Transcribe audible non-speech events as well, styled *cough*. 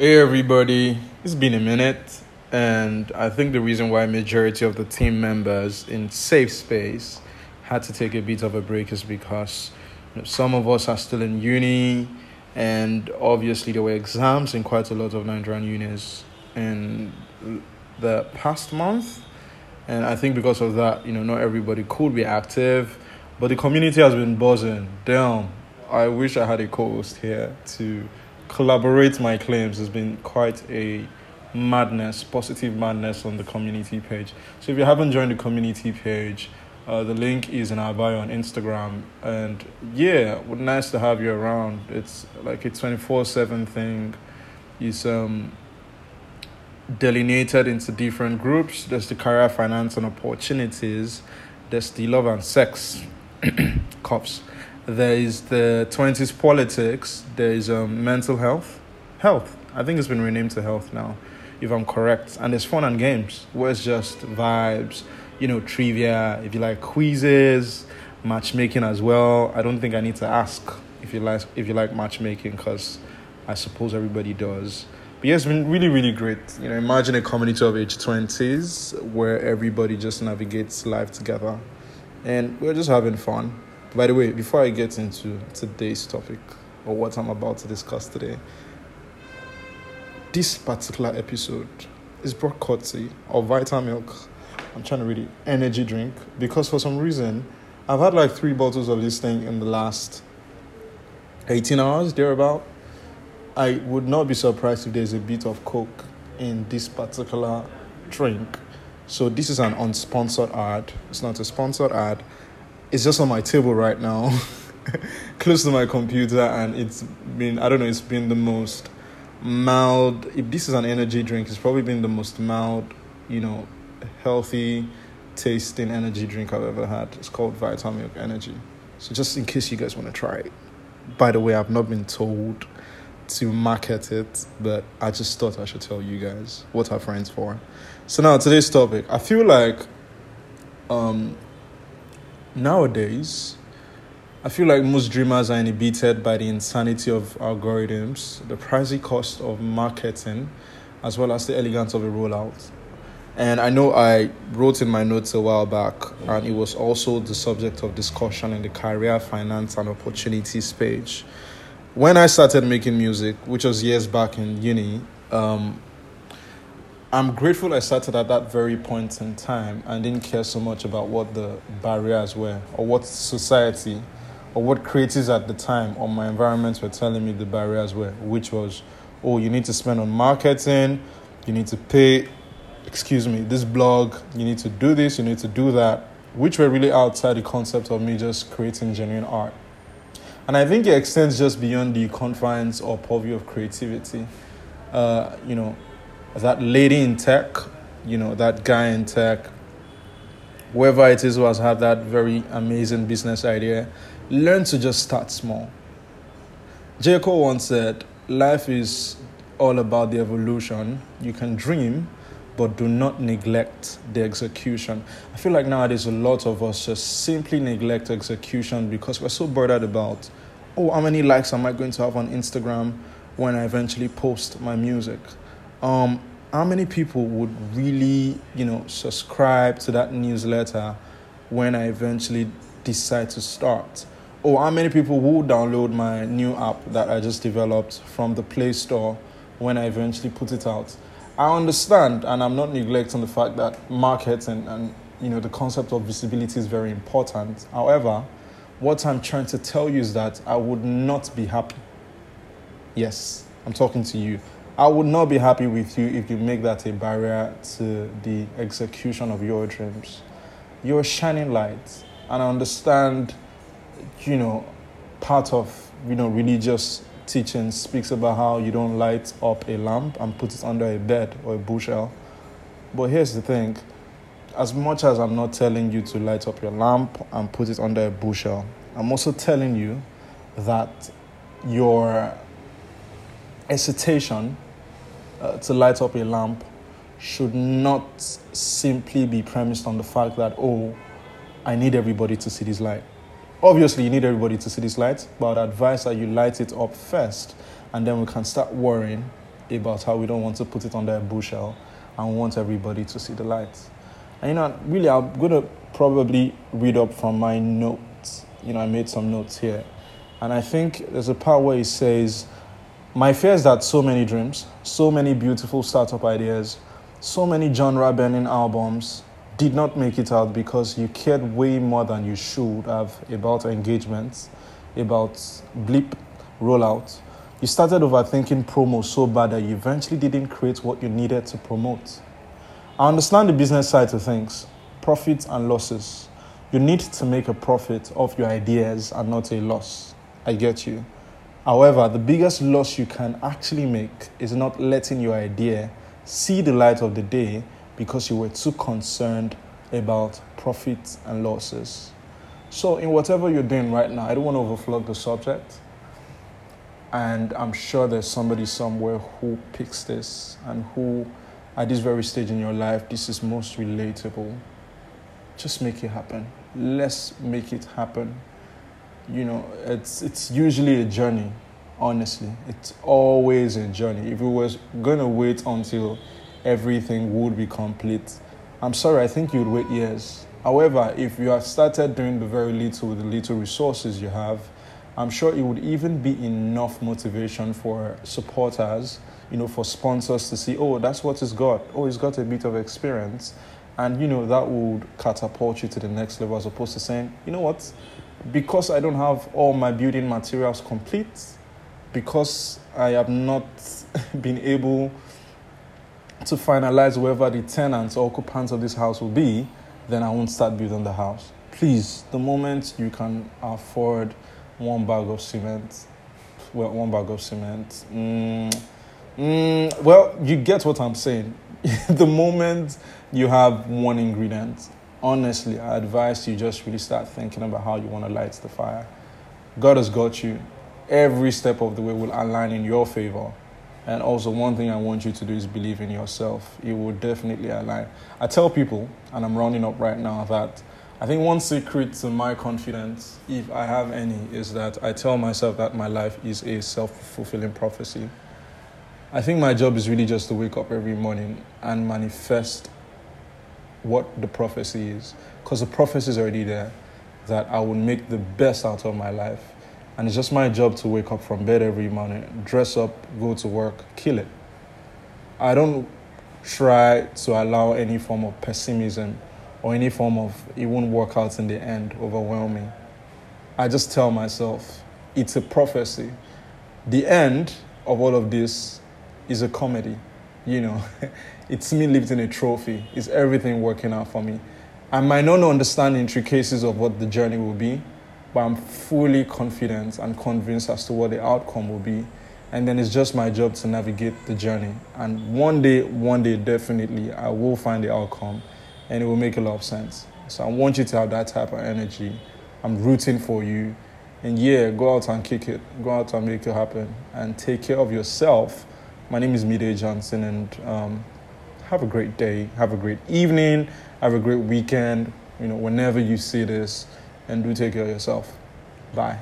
Hey everybody, it's been a minute, and I think the reason why majority of the team members in Safe Space had to take a bit of a break is because you know, some of us are still in uni, and obviously there were exams in quite a lot of Nigerian unis in the past month, and I think because of that, you know, not everybody could be active, but the community has been buzzing. Damn, I wish I had a co-host here to collaborate my claims has been quite a madness, positive madness on the community page. So if you haven't joined the community page, uh, the link is in our bio on Instagram. And yeah, nice to have you around. It's like a 24 7 thing. It's um, delineated into different groups. There's the career finance and opportunities, there's the love and sex *coughs* cups there is the 20s politics, there is um, mental health. Health. I think it's been renamed to health now, if I'm correct. And there's fun and games where it's just vibes, you know, trivia, if you like quizzes, matchmaking as well. I don't think I need to ask if you like if you like matchmaking because I suppose everybody does. But yeah, it's been really, really great. You know, imagine a community of age 20s where everybody just navigates life together. And we're just having fun. By the way, before I get into today's topic or what I'm about to discuss today, this particular episode is brought courtesy of Vitamilk. I'm trying to read it, energy drink, because for some reason, I've had like three bottles of this thing in the last 18 hours, thereabout. I would not be surprised if there's a bit of Coke in this particular drink. So, this is an unsponsored ad. It's not a sponsored ad it's just on my table right now, *laughs* close to my computer, and it's been I don't know, it's been the most mild. If this is an energy drink, it's probably been the most mild, you know, healthy tasting energy drink I've ever had. It's called Vitamilk Energy. So just in case you guys want to try it. By the way, I've not been told to market it, but I just thought I should tell you guys what our friends for. So now today's topic. I feel like um nowadays, I feel like most dreamers are inhibited by the insanity of algorithms, the pricey cost of marketing, as well as the elegance of a rollout. And I know I wrote in my notes a while back, and it was also the subject of discussion in the career, finance, and opportunities page. When I started making music, which was years back in uni, um, I'm grateful I started at that very point in time and didn't care so much about what the barriers were or what society or what creatives at the time or my environment were telling me the barriers were, which was, oh, you need to spend on marketing, you need to pay, excuse me, this blog, you need to do this, you need to do that, which were really outside the concept of me just creating genuine art. And I think it extends just beyond the confines or purview of creativity. Uh, you know, that lady in tech, you know, that guy in tech, whoever it is who has had that very amazing business idea, learn to just start small. J. Cole once said, Life is all about the evolution. You can dream, but do not neglect the execution. I feel like nowadays a lot of us just simply neglect execution because we're so bothered about, oh, how many likes am I going to have on Instagram when I eventually post my music? Um, how many people would really, you know, subscribe to that newsletter when I eventually decide to start? Or how many people will download my new app that I just developed from the Play Store when I eventually put it out? I understand, and I'm not neglecting the fact that marketing and you know the concept of visibility is very important. However, what I'm trying to tell you is that I would not be happy. Yes, I'm talking to you. I would not be happy with you if you make that a barrier to the execution of your dreams. You're shining light, and I understand, you know, part of you know religious teaching speaks about how you don't light up a lamp and put it under a bed or a bushel. But here's the thing as much as I'm not telling you to light up your lamp and put it under a bushel, I'm also telling you that your hesitation uh, to light up a lamp should not simply be premised on the fact that, oh, I need everybody to see this light. Obviously, you need everybody to see this light, but I'd advise that you light it up first, and then we can start worrying about how we don't want to put it under a bushel and want everybody to see the light. And you know, really, I'm going to probably read up from my notes. You know, I made some notes here. And I think there's a part where he says, My fear is that so many dreams, so many beautiful startup ideas, so many genre bending albums did not make it out because you cared way more than you should have about engagements, about blip rollout. You started overthinking promo so bad that you eventually didn't create what you needed to promote. I understand the business side of things, profits and losses. You need to make a profit of your ideas and not a loss. I get you. However, the biggest loss you can actually make is not letting your idea see the light of the day because you were too concerned about profits and losses. So, in whatever you're doing right now, I don't want to overflow the subject. And I'm sure there's somebody somewhere who picks this and who, at this very stage in your life, this is most relatable. Just make it happen. Let's make it happen. You know, it's, it's usually a journey, honestly. It's always a journey. If we was to wait until everything would be complete, I'm sorry, I think you'd wait years. However, if you have started doing the very little with the little resources you have, I'm sure it would even be enough motivation for supporters, you know, for sponsors to see, oh, that's what he's got. Oh, he's got a bit of experience. And, you know, that would catapult you to the next level as opposed to saying, you know what, because I don't have all my building materials complete, because I have not *laughs* been able to finalize whoever the tenants or occupants of this house will be, then I won't start building the house. Please, the moment you can afford one bag of cement. Well, one bag of cement. Mm, mm, well, you get what I'm saying. *laughs* the moment you have one ingredient, honestly, I advise you just really start thinking about how you want to light the fire. God has got you. Every step of the way will align in your favor. And also, one thing I want you to do is believe in yourself. It will definitely align. I tell people, and I'm rounding up right now, that I think one secret to my confidence, if I have any, is that I tell myself that my life is a self fulfilling prophecy. I think my job is really just to wake up every morning and manifest what the prophecy is. Because the prophecy is already there that I will make the best out of my life. And it's just my job to wake up from bed every morning, dress up, go to work, kill it. I don't try to allow any form of pessimism or any form of it won't work out in the end overwhelming. I just tell myself it's a prophecy. The end of all of this is a comedy. You know, *laughs* it's me lifting a trophy. It's everything working out for me. I might not understand intricacies of what the journey will be, but I'm fully confident and convinced as to what the outcome will be. And then it's just my job to navigate the journey. And one day, one day, definitely, I will find the outcome and it will make a lot of sense. So I want you to have that type of energy. I'm rooting for you. And yeah, go out and kick it. Go out and make it happen. And take care of yourself. My name is Mide Johnson, and um, have a great day. Have a great evening. Have a great weekend. You know, whenever you see this, and do take care of yourself. Bye.